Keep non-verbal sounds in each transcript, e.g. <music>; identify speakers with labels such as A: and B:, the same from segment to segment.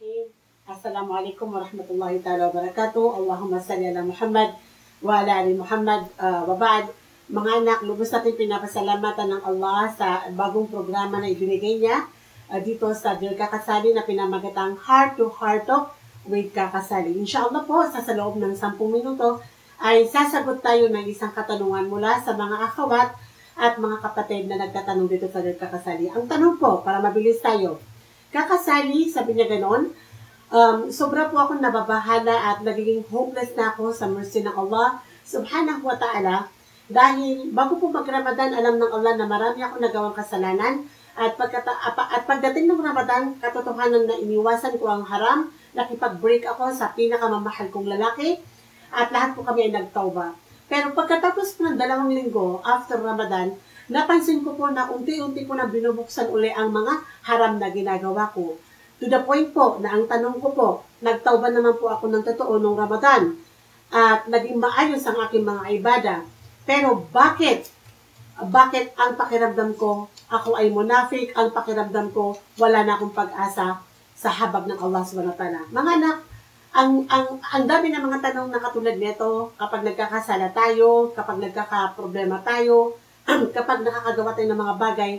A: Bismillahirrahmanirrahim. Assalamualaikum warahmatullahi taala wabarakatuh. Allahumma salli ala Muhammad wa ala ali Muhammad uh, wa. Mga anak, lubos natin pinapasalamatan ng Allah sa bagong programa na ibinigay niya uh, dito sa Dear Kakasali na pinamagatang Heart to Heart Talk with Kakasali. Inshallah po, sa sa loob ng 10 minuto ay sasagot tayo ng isang katanungan mula sa mga akhawat at mga kapatid na nagtatanong dito sa Dear Kakasali. Ang tanong po, para mabilis tayo, kakasali, sabi niya ganon, um, sobra po akong nababahala at nagiging hopeless na ako sa mercy ng Allah subhanahu wa ta'ala dahil bago po mag-Ramadan, alam ng Allah na marami akong nagawang kasalanan at, pagkata, at pagdating ng Ramadan, katotohanan na iniwasan ko ang haram, nakipag-break ako sa pinakamamahal kong lalaki at lahat po kami ay nagtauba. Pero pagkatapos po ng dalawang linggo after Ramadan, napansin ko po na unti-unti po na binubuksan uli ang mga haram na ginagawa ko. To the point po na ang tanong ko po, nagtauban naman po ako ng totoo nung Ramadan at naging maayos ang aking mga ibada. Pero bakit? Bakit ang pakiramdam ko, ako ay munafik, ang pakiramdam ko, wala na akong pag-asa sa habag ng Allah subhanahu wa ta'ala. Mga anak, ang, ang, ang dami ng mga tanong na katulad nito, kapag nagkakasala tayo, kapag nagkakaproblema tayo, <clears throat> kapag nakakagawa tayo ng mga bagay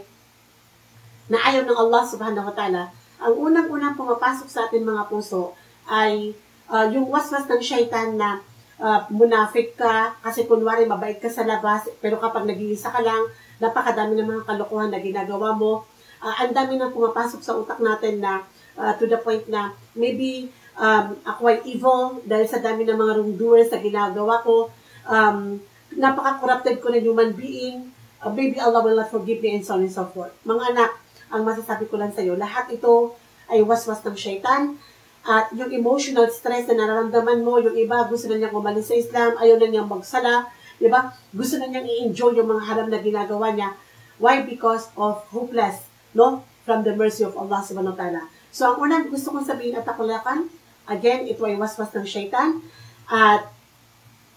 A: na ayaw ng Allah subhanahu wa ta'ala, ang unang-unang pumapasok sa ating mga puso ay uh, yung waswas ng shaitan na uh, munafik ka, kasi kunwari mabait ka sa labas, pero kapag nag-iisa ka lang, napakadami ng mga kalokohan na ginagawa mo. Uh, ang dami nang pumapasok sa utak natin na uh, to the point na maybe um, ako ay evil dahil sa dami ng mga wrongdoers na ginagawa ko. Um, napaka-corrupted ko na human being. Uh, maybe Allah will not forgive me and so on and so forth. Mga anak, ang masasabi ko lang sa iyo, lahat ito ay waswas ng shaitan. At yung emotional stress na nararamdaman mo, yung iba gusto na niyang umalis sa Islam, ayaw na niyang magsala, di ba? Gusto na niyang i-enjoy yung mga haram na ginagawa niya. Why? Because of hopeless, no? From the mercy of Allah subhanahu wa ta'ala. So, ang unang gusto kong sabihin at akulakan, again, ito ay waswas ng shaitan. At,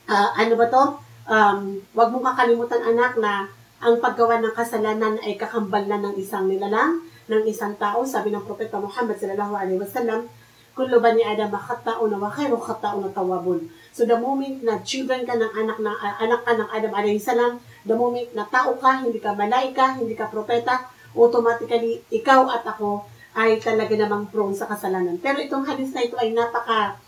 A: uh, ano ba to? Um, wag mo kakalimutan, anak, na ang paggawa ng kasalanan ay kakambal na ng isang nilalang, ng isang tao. Sabi ng Propeta Muhammad sallallahu alaihi wasallam, kullu bani adam khata'un wa khairu khata'un tawabun. So the moment na children ka ng anak na uh, anak ka ng Adam alayhi salam, the moment na tao ka, hindi ka malaika, hindi ka propeta, automatically ikaw at ako ay talaga namang prone sa kasalanan. Pero itong hadis na ito ay napaka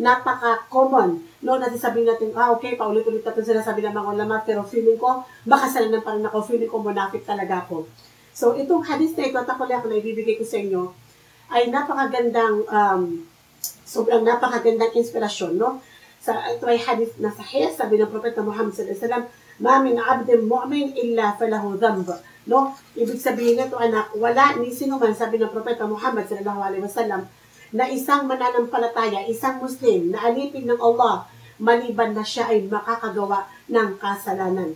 A: napaka-common. No, nasasabihin natin, ah, okay, paulit-ulit na ito sinasabi ng mga ulama, pero feeling ko, makasalanan pa rin ako, feeling ko munafik talaga ako. So, itong hadis na ito, at ako na ibibigay ko sa inyo, ay napakagandang, um, sobrang napakagandang inspirasyon, no? Sa, ito ay hadis na sahih, sabi ng Propeta Muhammad sallallahu alaihi wasallam, ma min abdin mu'min illa falahu dhanb. No? Ibig sabihin nito, anak, wala ni sino man, sabi ng Propeta Muhammad sallallahu alaihi wasallam, na isang mananampalataya, isang Muslim na alipin ng Allah, maliban na siya ay makakagawa ng kasalanan.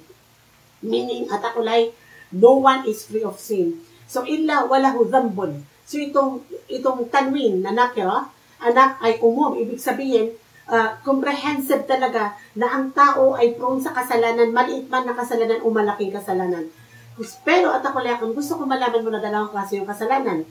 A: Meaning, at akulay, no one is free of sin. So, illa walahu dhambun. So, itong, itong tanwin na nakira, anak ay umum. Ibig sabihin, uh, comprehensive talaga na ang tao ay prone sa kasalanan, maliit man na kasalanan o malaking kasalanan. Pero at ako lang, gusto ko malaman mo na dalawang klase yung kasalanan.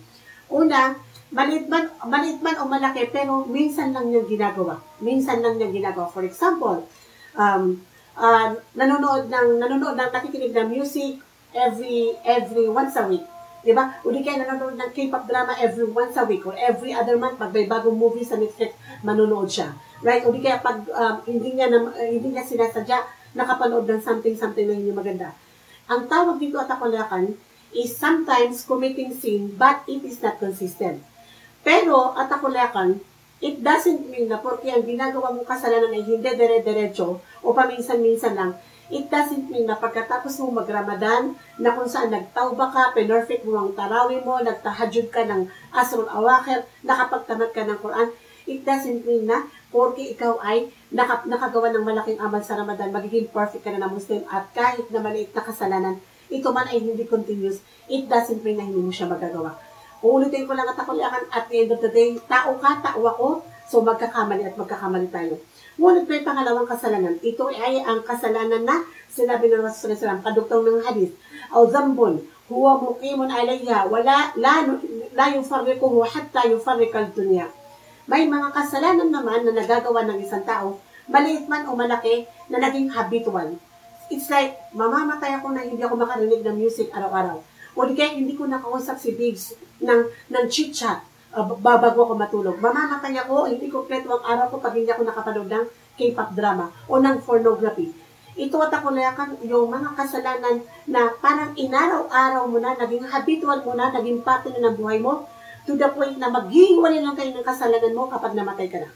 A: Una, maliit man, maliit man o malaki, pero minsan lang niyang ginagawa. Minsan lang niyang ginagawa. For example, um, uh, nanonood ng, nanonood ng, nakikinig ng music every, every once a week. Diba? O di kaya nanonood ng K-pop drama every once a week or every other month, pag may bagong movie sa Netflix, manonood siya. Right? O di kaya pag um, hindi niya, na, uh, hindi niya sinasadya, nakapanood ng something-something na hindi maganda. Ang tawag dito at akulakan is sometimes committing sin, but it is not consistent. Pero, at akulakan, it doesn't mean na porque ang ginagawa mong kasalanan ay hindi dire-diretso o paminsan-minsan lang, it doesn't mean na pagkatapos mo mag-Ramadan, na kung saan nagtawba ka, pinerfect mo ang tarawih mo, nagtahajud ka ng asrul awakir, nakapagtamad ka ng Quran, it doesn't mean na porque ikaw ay naka, nakagawa ng malaking amal sa Ramadan, magiging perfect ka na na Muslim at kahit na maliit na kasalanan, ito man ay hindi continuous, it doesn't mean na hindi mo siya magagawa. Uulitin ko lang at ako liakan at the end of the day, tao ka, tao ako, so magkakamali at magkakamali tayo. Ngunit may pangalawang kasalanan. Ito ay ang kasalanan na sinabi ng Rasulullah SAW, kadugtong ng hadith. O zambon, huwa muqimun alayha wala la la yufarriquhu hatta yufarriqa al-dunya. May mga kasalanan naman na nagagawa ng isang tao, maliit man o malaki, na naging habitual. It's like, mamamatay ako na hindi ako makarinig ng music araw-araw. O di kaya hindi ko nakausap si Biggs ng, ng chit-chat uh, babago ako matulog. Mamamatay ako, hindi kompleto ang araw ko pag hindi ako nakapanood ng K-pop drama o ng pornography. Ito at ako layakan yung mga kasalanan na parang inaraw-araw mo na, naging habitual mo na, naging parte na ng buhay mo, to the point na maghiwalay lang kayo ng kasalanan mo kapag namatay ka na.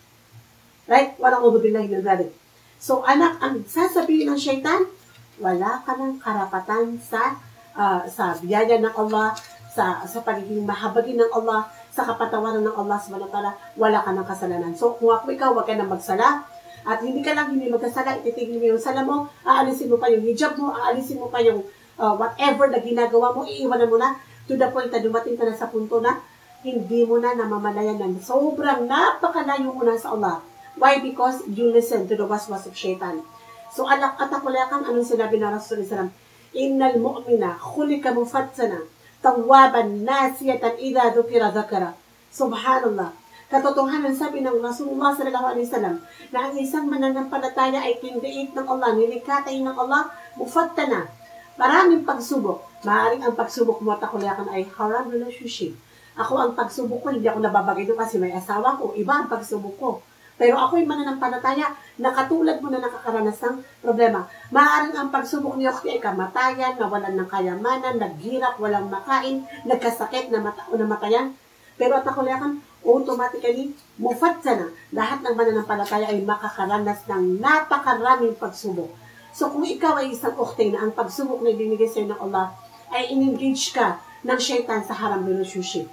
A: Right? Walang ububilahin ng galit. So, anak, ang sasabihin ng syaitan, wala ka ng karapatan sa uh, sa biyaya ng Allah, sa sa pagiging mahabagin ng Allah, sa kapatawaran ng Allah subhanahu wa wala ka ng kasalanan. So, kung ako ikaw, wag ka nang magsala, at hindi ka lang hindi magkasala, ititigil mo yung sala mo, aalisin mo pa yung hijab mo, aalisin mo pa yung uh, whatever na ginagawa mo, iiwanan mo na to the point na dumating ka na sa punto na hindi mo na namamalayan ng sobrang napakalayo mo na sa Allah. Why? Because you listen to the waswas of shaitan. So, anak at akulakan, anong sinabi ng Rasulullah SAW? Innal mu'mina khulika mufatsana tawaban nasiyatan idha dhukira dhakara. Subhanallah. Katotohanan sabi ng Rasulullah sallallahu alaihi wasallam na ang isang mananampalataya ay kindiit ng Allah, nilikatay ng Allah, mufattana. Maraming pagsubok. Maaring ang pagsubok mo at akulakan ay haram relationship. Ako ang pagsubok ko, hindi ako nababagay doon kasi may asawa ko. Iba ang pagsubok ko. Pero ako'y mananampalataya na katulad mo na nakakaranas ng problema. Maaaring ang pagsubok niyo ay kamatayan, nawalan ng kayamanan, naghirap, walang makain, nagkasakit, namata namatayan. Pero at akulakan, automatically, mufatsa na. Lahat ng mananampalataya ay makakaranas ng napakaraming pagsubok. So kung ikaw ay isang ukte na ang pagsubok na binigay sa'yo ng Allah, ay in-engage ka ng shaitan sa haram relationship.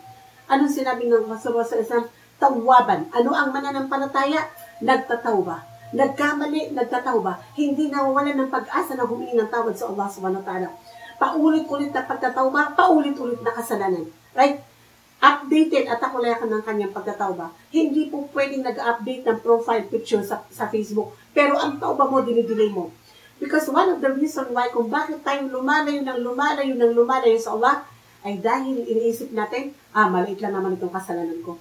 A: Anong sinabi ng Rasulullah sa isang tawaban? Ano ang mananampalataya? Nagtatawba. Nagkamali, nagtatawba. Hindi nawawalan ng pag-asa na humingi ng tawad sa Allah subhanahu wa ta'ala. Paulit-ulit na pagtatawba, paulit-ulit na kasalanan. Right? updated at akulayakan ng kanyang pagtatawba. Hindi po pwedeng nag-update ng profile picture sa, sa Facebook, pero ang tauba mo, dinidelay mo. Because one of the reason why kung bakit tayo lumalayo ng lumalayo ng lumalayo sa Allah, ay dahil iniisip natin, ah, maliit lang naman itong kasalanan ko.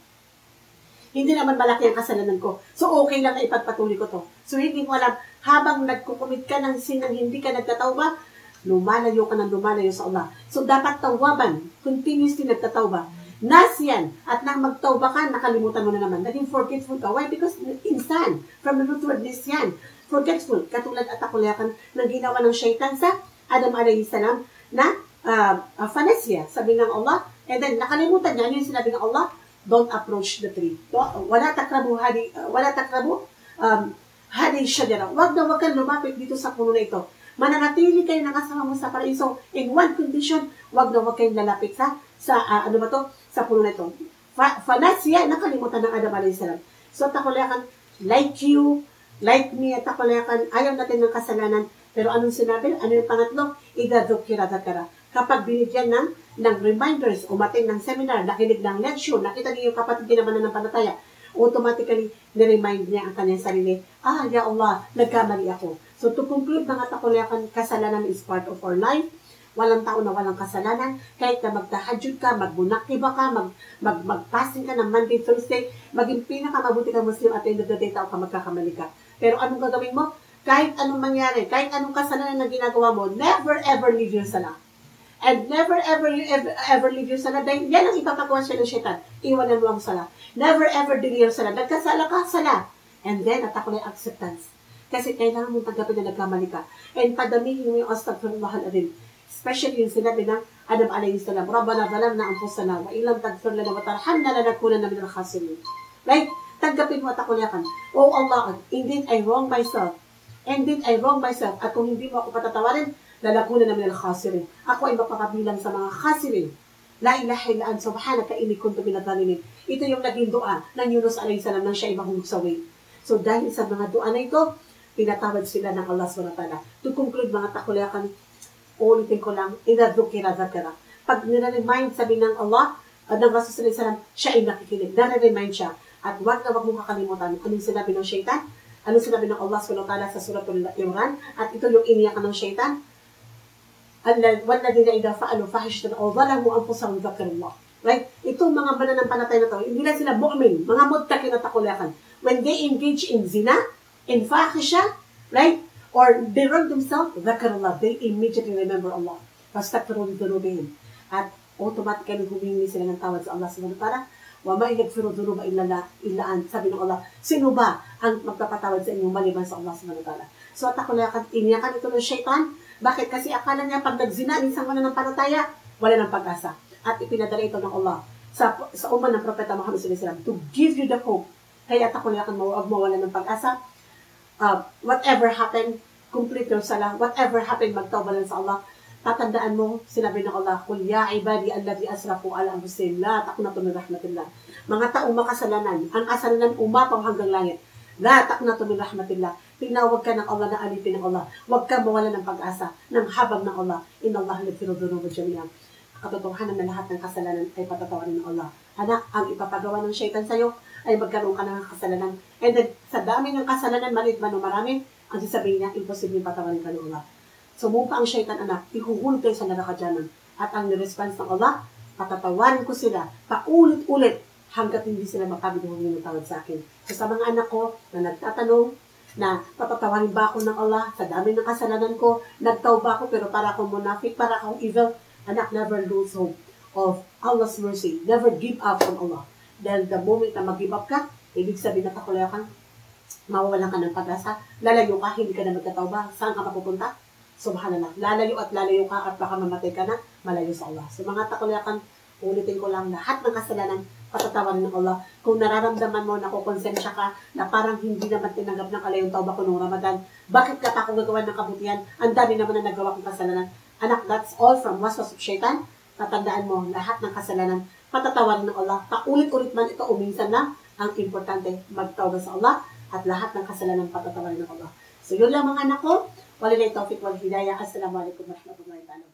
A: Hindi naman malaki ang kasalanan ko. So, okay lang na ipagpatuloy ko to. So, hindi mo alam, habang nagkukumit ka ng sinang hindi ka nagtatawba, lumalayo ka ng lumalayo sa Allah. So, dapat tawaban, continuously nagtatawba Nasyan. At nang magtawba ka, nakalimutan mo na naman. Naging forgetful ka. Why? Because insan. From the root word nisyan. Forgetful. Katulad at akulakan ng ginawa ng shaitan sa Adam alayhi salam na uh, uh, fanasya. Sabi ng Allah. And then, nakalimutan niya. Yung sinabi ng Allah? Don't approach the tree. Wala takrabu hadi, uh, wala takrabu um, hadi shajara. Wag na wag kang lumapit dito sa puno na ito. Mananatili kayo nakasama mo sa paraiso. In one condition, wag na wag kayong lalapit sa, sa uh, ano ba to? sa puno na ito. Fa- fanasya, nakalimutan ng Adam alayhi salam. So, takulakan, like you, like me, at takulakan, ayaw natin ng kasalanan. Pero anong sinabi? Ano yung pangatlo? Idadukira dakara. Kapag binigyan ng, ng reminders, umating ng seminar, nakinig ng lecture, nakita niyo yung kapatid din naman ng panataya, automatically, ni-remind niya ang kanyang sarili, ah, ya Allah, nagkamali ako. So, to conclude, mga takulakan, kasalanan is part of our life Walang tao na walang kasalanan. Kahit na magtahajud ka, magbunakiba ka, mag, mag, magpasing ka ng Monday, Thursday, maging pinakamabuti ka Muslim at end of the day, tao ka magkakamali ka. Pero anong gagawin mo? Kahit anong mangyari, kahit anong kasalanan na ginagawa mo, never ever leave your sala. And never ever you ever, ever leave your sala. Dahil yan ang ipapagawa siya ng syaitan. Iwanan mo ang sala. Never ever delay your sala. Nagkasala ka, sala. And then, at ako na acceptance. Kasi kailangan mong tanggapin na nagkamali ka. And padamihin mo yung astagfirullah al-azim. Especially yung sinabi ng Adam alayhi salam, Rabbana zalamna anfusana wa ilam tagfir lana wa tarhamna lanakunanna minal khasirin. Like, tanggapin mo at ako yakan. Oh Allah, indeed I wrong myself. Indeed I wrong myself. At kung hindi mo ako patatawarin, lalakunan na minal khasirin. Ako ay mapapabilang sa mga khasirin. La ilaha illa an subhanaka inni kuntu minadh-dhalimin. Ito yung naging dua ng Yunus alayhi salam nang siya ay mahusaway. So dahil sa mga dua na ito, pinatawad sila ng Allah SWT. To conclude mga takulakan, ulitin ko lang, idadukira zakara. Pag nire-remind sabi ng Allah, uh, ng Rasul Sallam, siya ay nakikinig. Nare-remind siya. At wag na wag mong kakalimutan anong sinabi ng shaitan, anong sinabi ng Allah subhanahu wa ta'ala sa suratul Imran, at ito yung iniyakan ng shaitan. الذ- والذين إذا فعلوا فاحشة أو ظلموا أنفسهم ذكروا الله. Right? Itong mga mananampalatay na to, hindi na sila mu'min, mga muttaki na takulakan. When they engage in zina, in fahisha, right? Or they wrong themselves, ذكروا They immediately remember Allah. فاستغفروا لذنوبهم. At automatically humingi sila ng tawad sa Allah subhanahu wa ta'ala. Wa ma yaghfiru dhunuba illa la illa an. Sabi ng Allah, sino ba ang magpapatawad sa inyong maliban sa Allah subhanahu wa ta'ala? So at ako lakan, iniyakan ito ng shaitan. bakit? Kasi akala niya pag nagzina, minsan wala ng panataya, wala ng pag-asa. At ipinadala ito ng Allah sa sa uman ng Propeta Muhammad wasallam to give you the hope. Kaya at ako lakan mo, huwag mawala ng pag-asa. Uh, whatever happened, complete your salah. Whatever happened, magtawba sa Allah. Tatandaan mo, sinabi ng Allah, Kul ya ibadi alladhi asrafu ala anfusihim la taqnatu min rahmatillah. Mga taong makasalanan, ang kasalanan umapaw hanggang langit. La taqnatu min rahmatillah. Tinawag ka ng Allah na alipin ng Allah. Huwag ka mawala ng pag-asa ng habang ng Allah. Inna Allah yaghfiru dhunuba jami'an. Katotohanan na lahat ng kasalanan ay patatawarin ng Allah. Anak, ang ipapagawa ng shaitan sa'yo ay magkaroon ka ng kasalanan. And then, sa dami ng kasalanan, maliit man o marami, ang sasabihin niya, imposible patawarin ka ng Allah. Sumupa ang shaitan anak, ihuhulog kayo sa narakadyanan. At ang response ng Allah, patatawarin ko sila, paulit-ulit, hanggat hindi sila makabig humingi ng tawad sa akin. So sa mga anak ko na nagtatanong, na patatawarin ba ako ng Allah sa dami ng kasalanan ko, nagtawba ako pero para akong munafik, para akong evil, anak never lose hope of Allah's mercy. Never give up on Allah. Dahil the moment na mag-give up ka, ibig sabihin na kakulayakan, mawawalan ka ng pag-asa, lalayo ka, hindi ka na magtatawba, saan ka mapupunta? Subhanallah. Lalayo at lalayo ka at baka mamatay ka na, malayo sa Allah. So mga takulayakan, ulitin ko lang, lahat ng kasalanan, patatawarin ng Allah. Kung nararamdaman mo na kukonsensya ka, na parang hindi naman tinanggap ng kalayong tawba ko noong Ramadan, bakit ka pa ako gagawa ng kabutihan? Ang dami naman na nagawa kong kasalanan. Anak, that's all from waswas of shaitan. Tatandaan mo, lahat ng kasalanan, patatawarin ng Allah. Paulit-ulit man ito, uminsan lang, ang importante, magtawba sa Allah, at lahat ng kasalanan patatawarin ng Allah. So yun lang mga anak ko. Walilay tawfiq wal hidayah. Assalamualaikum warahmatullahi wabarakatuh.